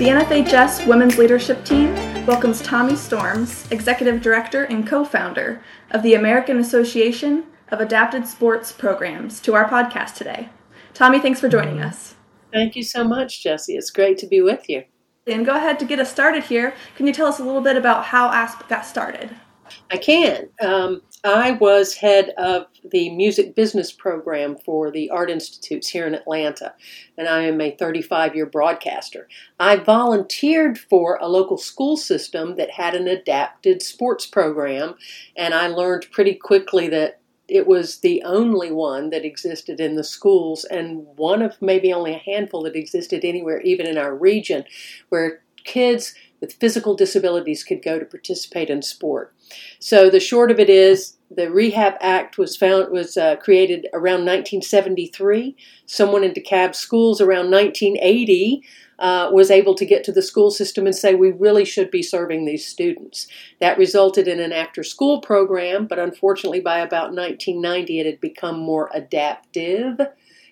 The NFHS Women's Leadership Team welcomes Tommie Storms, Executive Director and co founder of the American Association of Adapted Sports Programs, to our podcast today. Tommie, thanks for joining us. Thank you so much, Jessie. It's great to be with you. And go ahead to get us started here. Can you tell us a little bit about how ASP got started? I can. Um, I was head of the music business program for the Art Institutes here in Atlanta, and I am a 35 year broadcaster. I volunteered for a local school system that had an adapted sports program, and I learned pretty quickly that it was the only one that existed in the schools, and one of maybe only a handful that existed anywhere, even in our region, where kids with physical disabilities could go to participate in sport. So the short of it is, the Rehab Act was found was uh, created around 1973. Someone in DeKalb schools around 1980 uh, was able to get to the school system and say we really should be serving these students. That resulted in an after-school program, but unfortunately, by about 1990, it had become more adaptive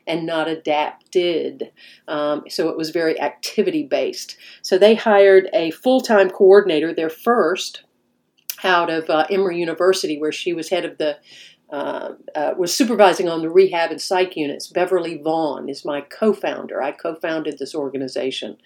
and not adapted. Um, so it was very activity based. So they hired a full time coordinator, their first, out of uh, Emory University, where she was head of the uh, uh, was supervising on the rehab and psych units. Beverly Vaughn is my co founder. I co founded this organization.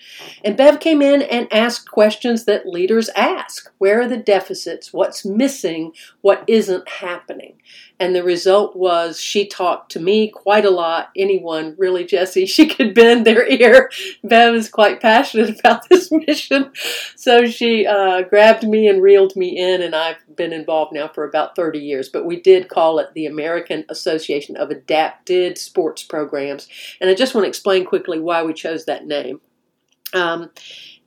And Bev came in and asked questions that leaders ask Where are the deficits? What's missing? What isn't happening? And the result was she talked to me quite a lot. Anyone, really, Jessie, she could bend their ear. Bev is quite passionate about this mission. So she uh, grabbed me and reeled me in, and I've been involved now for about 30 years. But we did call it the American Association of Adapted Sports Programs. And I just want to explain quickly why we chose that name. Um,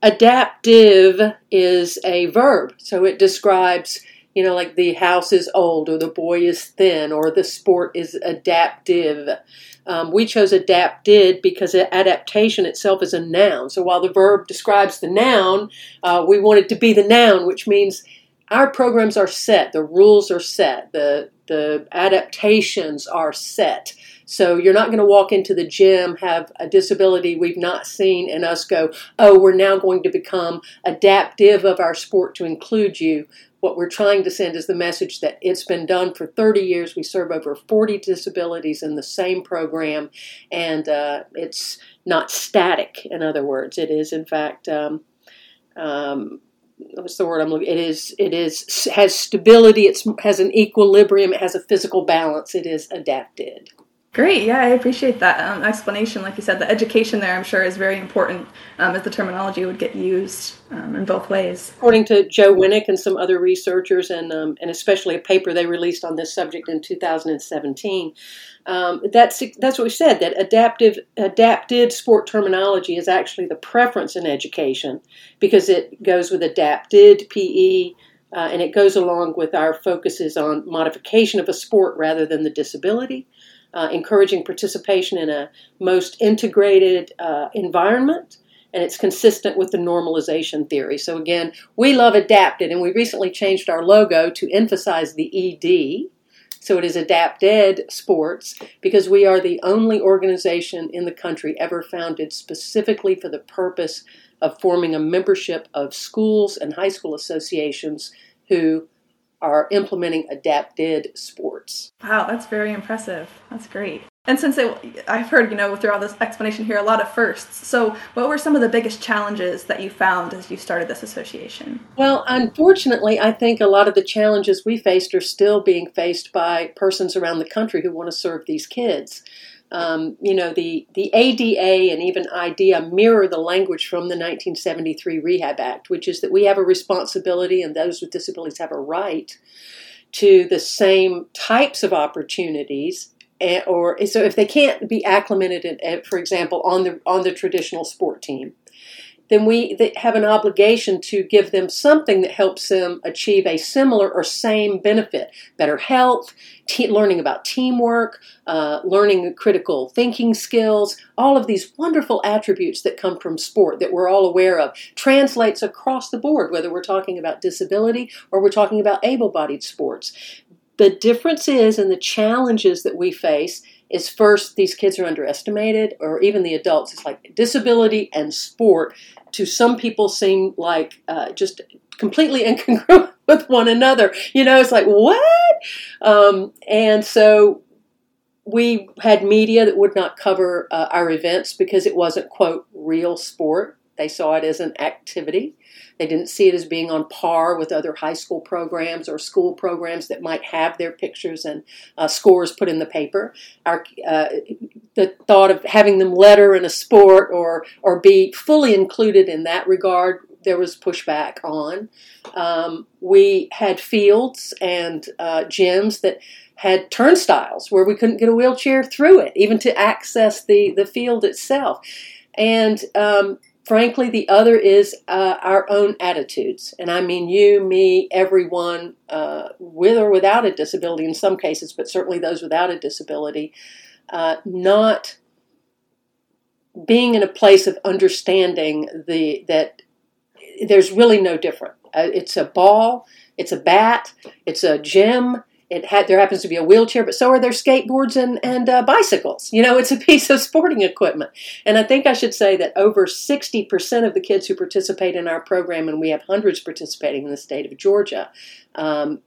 adaptive is a verb, so it describes you know, like the house is old or the boy is thin or the sport is adaptive. Um, we chose adapted because adaptation itself is a noun. So while the verb describes the noun, uh, we want it to be the noun, which means our programs are set, the rules are set, the the adaptations are set. So you're not going to walk into the gym, have a disability we've not seen, and us go, oh, we're now going to become adaptive of our sport to include you. What we're trying to send is the message that it's been done for 30 years. We serve over 40 disabilities in the same program, and uh, it's not static. In other words, it is in fact. Um, um, what's the word I'm looking? It is. It is has stability. It has an equilibrium. It has a physical balance. It is adapted. Great, yeah, I appreciate that um, explanation. Like you said, the education there, I'm sure, is very important um, as the terminology would get used um, in both ways. According to Joe Winnick and some other researchers, and um, and especially a paper they released on this subject in 2017, um, that's that's what we said. That adaptive adapted sport terminology is actually the preference in education because it goes with adapted PE. Uh, and it goes along with our focuses on modification of a sport rather than the disability uh, encouraging participation in a most integrated uh, environment, and it's consistent with the normalization theory. So, again, we love adapted, and we recently changed our logo to emphasize the ED. So, it is adapted sports because we are the only organization in the country ever founded specifically for the purpose of forming a membership of schools and high school associations who are implementing adapted sports. Wow, that's very impressive. That's great. And since I've heard, you know, throughout this explanation here, a lot of firsts. So, what were some of the biggest challenges that you found as you started this association? Well, unfortunately, I think a lot of the challenges we faced are still being faced by persons around the country who want to serve these kids. Um, you know, the, the ADA and even IDEA mirror the language from the 1973 Rehab Act, which is that we have a responsibility and those with disabilities have a right to the same types of opportunities eh, or so if they can't be acclimated eh, for example on the on the traditional sport team then we have an obligation to give them something that helps them achieve a similar or same benefit better health, te- learning about teamwork, uh, learning critical thinking skills, all of these wonderful attributes that come from sport that we're all aware of translates across the board, whether we're talking about disability or we're talking about able bodied sports. The difference is in the challenges that we face is first these kids are underestimated, or even the adults. It's like disability and sport to some people seem like uh, just completely incongruent with one another. You know, it's like what? Um, and so we had media that would not cover uh, our events because it wasn't quote real sport. They saw it as an activity. They didn't see it as being on par with other high school programs or school programs that might have their pictures and uh, scores put in the paper. Our, uh, the thought of having them letter in a sport or or be fully included in that regard, there was pushback on. Um, we had fields and uh, gyms that had turnstiles where we couldn't get a wheelchair through it, even to access the the field itself. And um, frankly, the other is uh, our own attitudes. And I mean you, me, everyone, uh, with or without a disability in some cases, but certainly those without a disability, uh, not being in a place of understanding the that there's really no different. Uh, it's a ball, it's a bat, it's a gym, it had there happens to be a wheelchair, but so are there skateboards and and uh, bicycles. You know, it's a piece of sporting equipment. And I think I should say that over sixty percent of the kids who participate in our program, and we have hundreds participating in the state of Georgia, um,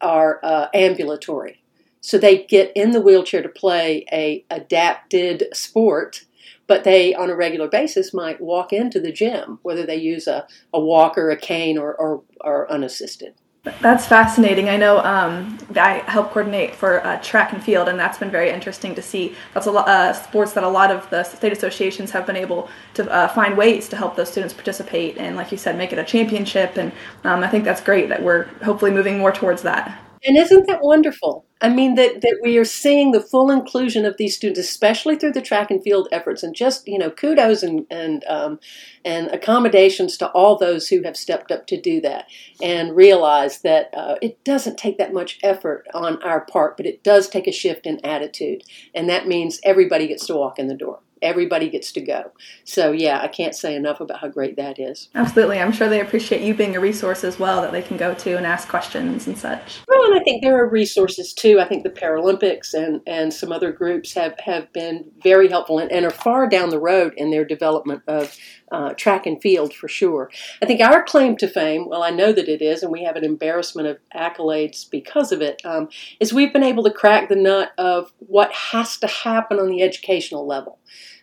are uh, ambulatory. So they get in the wheelchair to play a adapted sport but they on a regular basis might walk into the gym whether they use a, a walker a cane or, or, or unassisted that's fascinating. I know um, I help coordinate for uh, track and field, and that's been very interesting to see. That's a lot uh, sports that a lot of the state associations have been able to uh, find ways to help those students participate, and like you said, make it a championship. And um, I think that's great that we're hopefully moving more towards that. And isn't that wonderful? I mean, that, that we are seeing the full inclusion of these students, especially through the track and field efforts, and just, you know, kudos and, and, um, and accommodations to all those who have stepped up to do that and realize that uh, it doesn't take that much effort on our part, but it does take a shift in attitude. And that means everybody gets to walk in the door everybody gets to go. So yeah, I can't say enough about how great that is. Absolutely. I'm sure they appreciate you being a resource as well that they can go to and ask questions and such. Well, and I think there are resources too. I think the Paralympics and, and some other groups have, have been very helpful and, and are far down the road in their development of uh, track and field for sure. I think our claim to fame, well, I know that it is, and we have an embarrassment of accolades because of it, um, is we've been able to crack the nut of what has to happen on the educational level.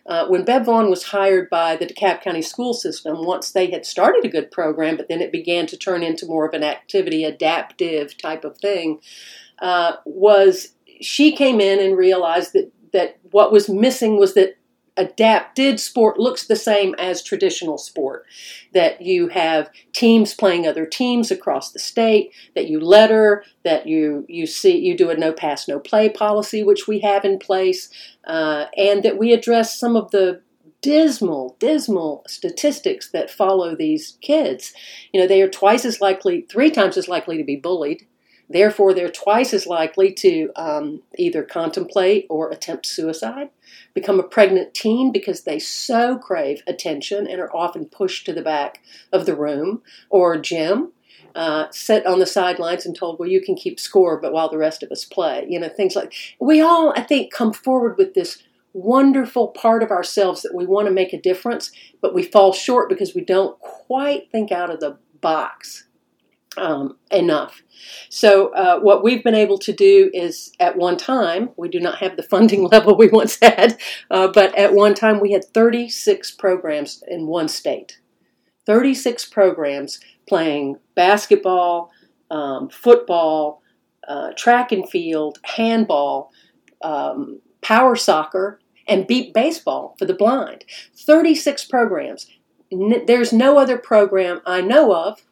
Uh, when Bev Vaughn was hired by the DeKalb County school system, once they had started a good program, but then it began to turn into more of an activity adaptive type of thing, uh, was she came in and realized that that what was missing was that adapted sport looks the same as traditional sport. That you have teams playing other teams across the state that you letter that you you see you do a no pass no play policy which we have in place uh, and that we address some of the dismal dismal statistics that follow these kids. You know they are twice as likely three times as likely to be bullied Therefore, they're twice as likely to um, either contemplate or attempt suicide, become a pregnant teen because they so crave attention and are often pushed to the back of the room or gym, uh, sit on the sidelines and told, well, you can keep score, but while the rest of us play. You know, things like we all, I think, come forward with this wonderful part of ourselves that we want to make a difference, but we fall short because we don't quite think out of the box um, enough. So, uh, what we've been able to do is at one time, we do not have the funding level we once had, uh, but at one time we had 36 programs in one state. 36 programs playing basketball, um, football, uh, track and field, handball, um, power soccer, and beep baseball for the blind. 36 programs. There's no other program I know of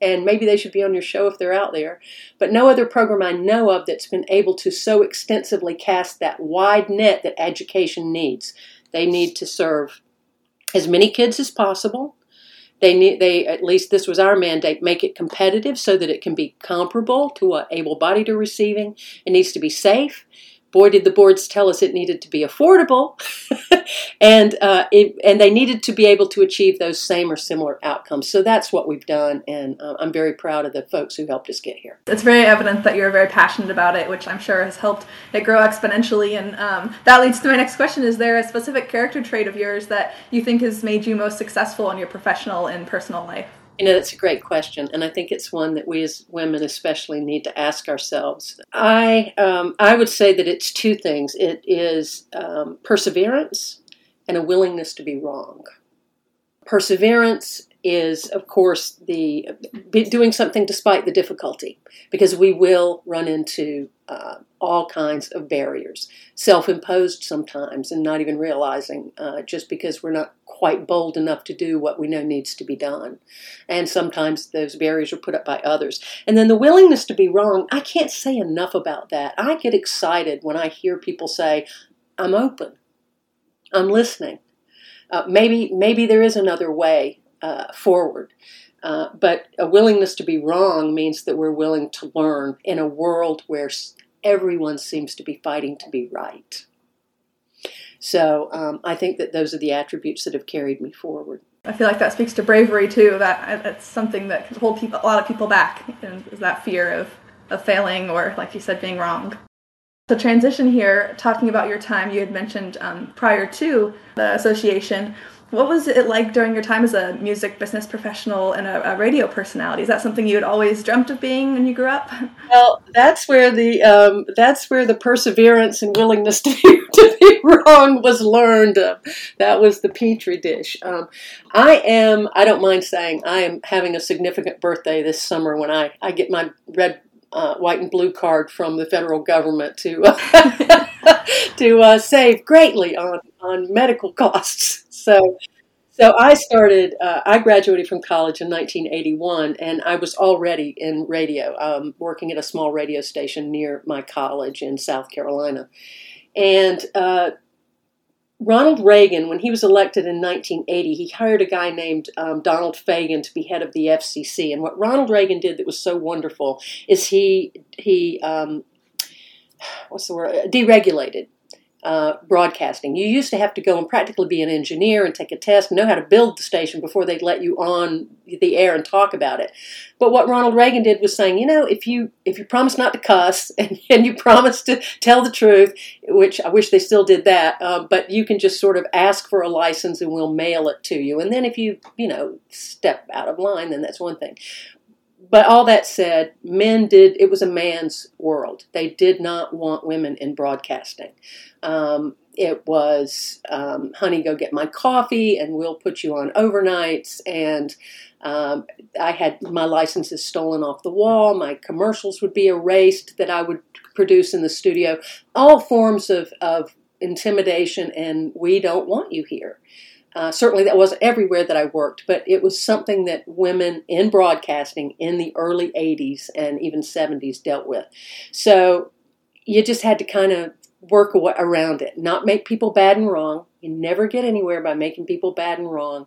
and maybe they should be on your show if they're out there. But no other program I know of that's been able to so extensively cast that wide net that education needs. They need to serve as many kids as possible. They need they at least this was our mandate make it competitive so that it can be comparable to what able-bodied are receiving. It needs to be safe boy, did the boards tell us it needed to be affordable, and uh, it, and they needed to be able to achieve those same or similar outcomes. So that's what we've done, and uh, I'm very proud of the folks who helped us get here. It's very evident that you're very passionate about it, which I'm sure has helped it grow exponentially. And um, that leads to my next question: Is there a specific character trait of yours that you think has made you most successful in your professional and personal life? You know, that's a great question, and I think it's one that we as women especially need to ask ourselves. I um, I would say that it's two things. It is um, perseverance and a willingness to be wrong. Perseverance is, of course, the doing something despite the difficulty, because we will run into uh, all kinds of barriers, self-imposed sometimes, and not even realizing, uh, just because we're not quite bold enough to do what we know needs to be done, and sometimes those barriers are put up by others. And then the willingness to be wrong. I can't say enough about that. I get excited when I hear people say, "I'm open, I'm listening." Uh, maybe maybe there is another way uh, forward. Uh, but a willingness to be wrong means that we're willing to learn in a world where everyone seems to be fighting to be right. So um, I think that those are the attributes that have carried me forward. I feel like that speaks to bravery too. That it's something that can hold people, a lot of people back, is that fear of, of failing or, like you said, being wrong. To transition here, talking about your time, you had mentioned um, prior to the association what was it like during your time as a music business professional and a, a, radio personality? Is that something you had always dreamt of being when you grew up? Well, that's where the um, that's where the perseverance and willingness to be, to be wrong was learned. Uh, that was the petri dish. Um, I am. I don't mind saying I am having a significant birthday this summer when I I get my red uh, white and blue card from the federal government to uh, to uh, save greatly on on medical costs. So, so I started. Uh, I graduated from college in 1981, and I was already in radio, um, working at a small radio station near my college in South Carolina, and. Uh, Ronald Reagan, when he was elected in 1980, he hired a guy named um, Donald Fagen to be head of the FCC. And what Ronald Reagan did that was so wonderful is he he um, what's the word deregulated uh, broadcasting. You used to have to go and practically be an engineer and take a test, know how to build the station before they'd let you on the air and talk about it. But what Ronald Reagan did was saying, you know, if you if you promise not to cuss and, and you promise to tell the truth, which I wish they still did that, uh, but you can just sort of ask for a license and we'll mail it to you. And then if you you know step out of line, then that's one thing but all that said, men did, it was a man's world. They did not want women in broadcasting. Um, it was, um, honey, go get my coffee and we'll put you on overnights. And um, I had my licenses stolen off the wall. My commercials would be erased that I would produce in the studio. All forms of, of intimidation, and we don't want you here. Uh, certainly, that wasn't everywhere that I worked, but it was something that women in broadcasting in the early 80s and even 70s dealt with. So you just had to kind of work around it, not make people bad and wrong. You never get anywhere by making people bad and wrong.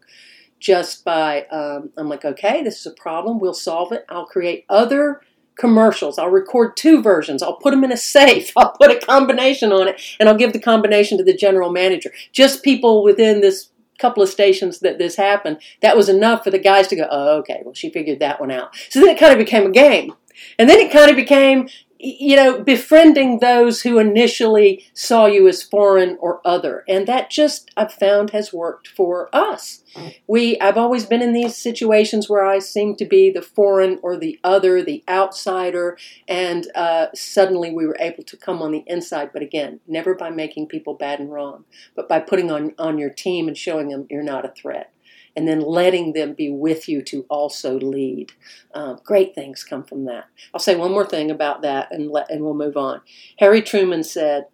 Just by, um, I'm like, okay, this is a problem. We'll solve it. I'll create other commercials. I'll record two versions. I'll put them in a safe. I'll put a combination on it, and I'll give the combination to the general manager. Just people within this couple of stations that this happened, that was enough for the guys to go, oh, okay, well, she figured that one out. So then it kind of became a game. And then it kind of became, you know, befriending those who initially saw you as foreign or other. And that just, I've found, has worked for us. We, I've always been in these situations where I seem to be the foreign or the other, the outsider, and uh, suddenly we were able to come on the inside. But again, never by making people bad and wrong, but by putting on, on your team and showing them you're not a threat and then letting them be with you to also lead. Um, great things come from that. I'll say one more thing about that, and let and we'll move on. Harry Truman said,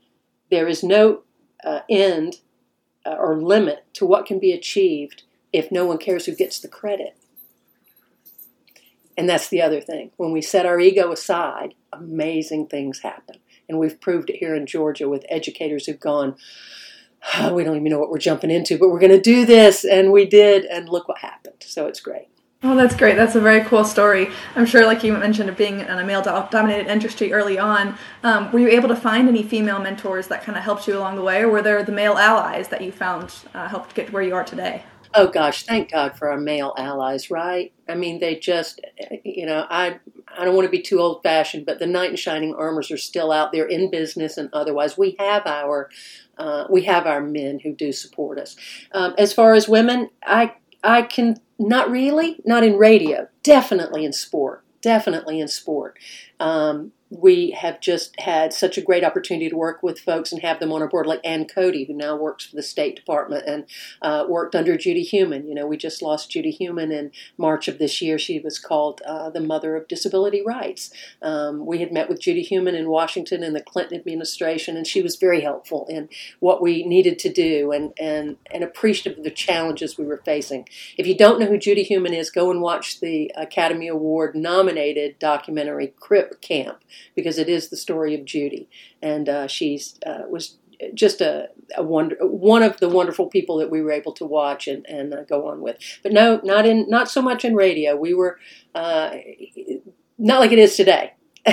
"There is no uh, end uh, or limit to what can be achieved if no one cares who gets the credit." And that's the other thing. When we set our ego aside, amazing things happen. And we've proved it here in Georgia with educators who've gone, we don't even know what we're jumping into, but we're going to do this. And we did, and look what happened. So it's great. Oh, that's great. That's a very cool story. I'm sure, like you mentioned, of being in a male dominated industry early on, um, were you able to find any female mentors that kind of helped you along the way, or were there the male allies that you found uh, helped get to where you are today? Oh gosh, thank God for our male allies, right? I mean, they just, you know, I I don't want to be too old fashioned, but the knight in shining armors are still out there in business and otherwise. We have our uh, we have our men who do support us. Um, as far as women, I I can not really, not in radio, definitely in sport, definitely in sport. Um, we have just had such a great opportunity to work with folks and have them on our board, like Ann Cody, who now works for the State Department and uh, worked under Judy Heumann. You know, we just lost Judy Heumann in March of this year. She was called uh, the mother of disability rights. Um, we had met with Judy Heumann in Washington in the Clinton administration, and she was very helpful in what we needed to do and, and, and appreciative of the challenges we were facing. If you don't know who Judy Heumann is, go and watch the Academy Award nominated documentary Crip Camp because it is the story of Judy, and uh, she's uh, was just a, a wonder, one of the wonderful people that we were able to watch and, and uh, go on with. But no, not in not so much in radio. We were uh, not like it is today.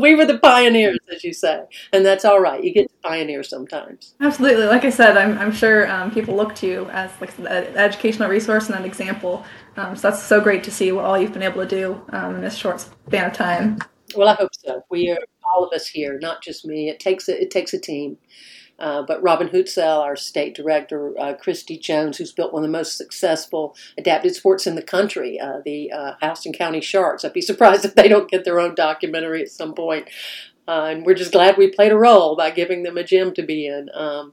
we were the pioneers, as you say, and that's all right. You get to pioneer sometimes. Absolutely. Like I said, I'm, I'm sure um, people look to you as like an educational resource and an example. Um, so that's so great to see what all you've been able to do um, in this short span of time. Well, I hope so. We are all of us here, not just me. It takes a, it takes a team. Uh, but Robin Houtsell, our state director, uh, Christy Jones, who's built one of the most successful adapted sports in the country, uh, the uh, Houston County Sharks. I'd be surprised if they don't get their own documentary at some point. Uh, and we're just glad we played a role by giving them a gym to be in. Um,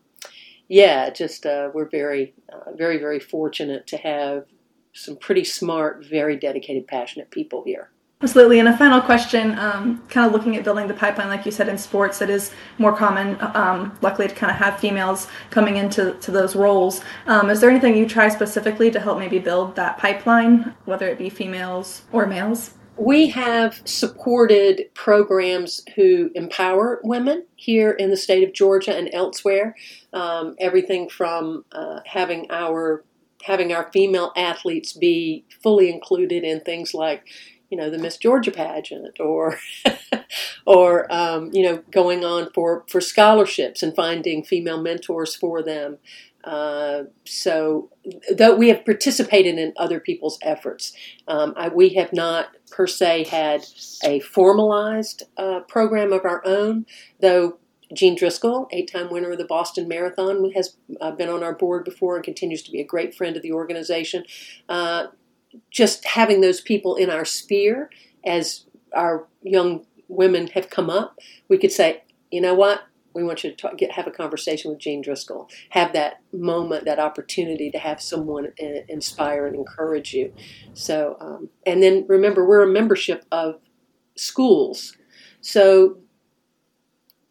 yeah, just uh, we're very, very, very fortunate to have some pretty smart, very dedicated, passionate people here. Absolutely. And a final question, um, kind of looking at building the pipeline, like you said, in sports, it is more common, um, luckily, to kind of have females coming into to those roles. Um, is there anything you try specifically to help maybe build that pipeline, whether it be females or males? We have supported programs who empower women here in the state of Georgia and elsewhere. Um, everything from uh, having our having our female athletes be fully included in things like you know the Miss Georgia pageant or or um, you know going on for for scholarships and finding female mentors for them. Uh, so though we have participated in other people's efforts, um, I, we have not per se had a formalized uh, program of our own. Though Jean Driscoll, eight-time winner of the Boston Marathon, has uh, been on our board before and continues to be a great friend of the organization. Uh, just having those people in our sphere as our young women have come up, we could say, you know what? We want you to talk, get, have a conversation with Jean Driscoll. Have that moment, that opportunity to have someone inspire and encourage you. So, um, and then remember, we're a membership of schools. So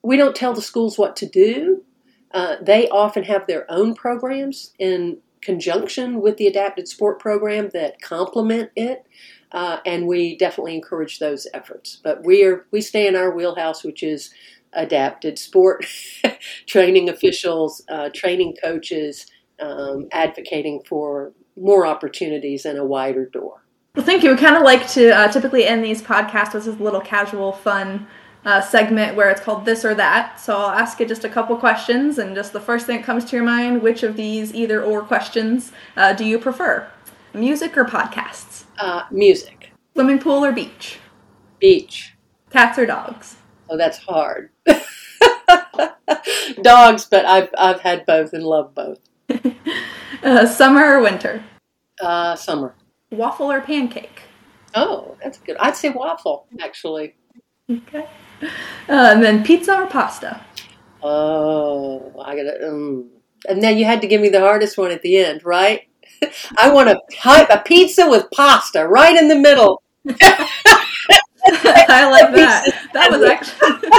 we don't tell the schools what to do. Uh, they often have their own programs in conjunction with the adapted sport program that complement it. Uh, and we definitely encourage those efforts. But we are we stay in our wheelhouse, which is adapted sport, training officials, uh, training coaches, um, advocating for more opportunities and a wider door. Well, thank you. We kind of like to uh, typically end these podcasts with a little casual, fun uh, segment where it's called This or That. So I'll ask you just a couple questions, and just the first thing that comes to your mind which of these either or questions uh, do you prefer? Music or podcasts? Uh, music. Swimming pool or beach? Beach. Cats or dogs? Oh, that's hard. dogs, but I've, I've had both and love both. Uh, summer or winter? Uh, summer. Waffle or pancake? Oh, that's good. I'd say waffle, actually. Okay. Uh, and then pizza or pasta? Oh, I gotta. Um, and then you had to give me the hardest one at the end, right? I want a, a pizza with pasta right in the middle. I like that. That was actually.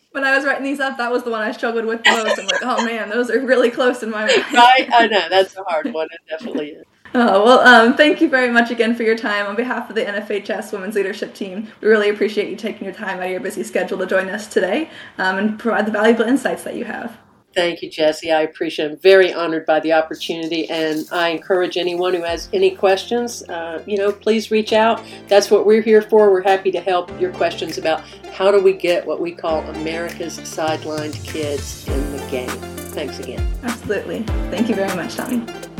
when I was writing these up, that was the one I struggled with the most. I'm like, oh man, those are really close in my mind. Right? I know. That's a hard one. It definitely is. Oh, well, um, thank you very much again for your time. On behalf of the NFHS Women's Leadership Team, we really appreciate you taking your time out of your busy schedule to join us today um, and provide the valuable insights that you have. Thank you, Jessie. I appreciate it. I'm very honored by the opportunity, and I encourage anyone who has any questions, uh, you know, please reach out. That's what we're here for. We're happy to help your questions about how do we get what we call America's sidelined kids in the game. Thanks again. Absolutely. Thank you very much, Tommie.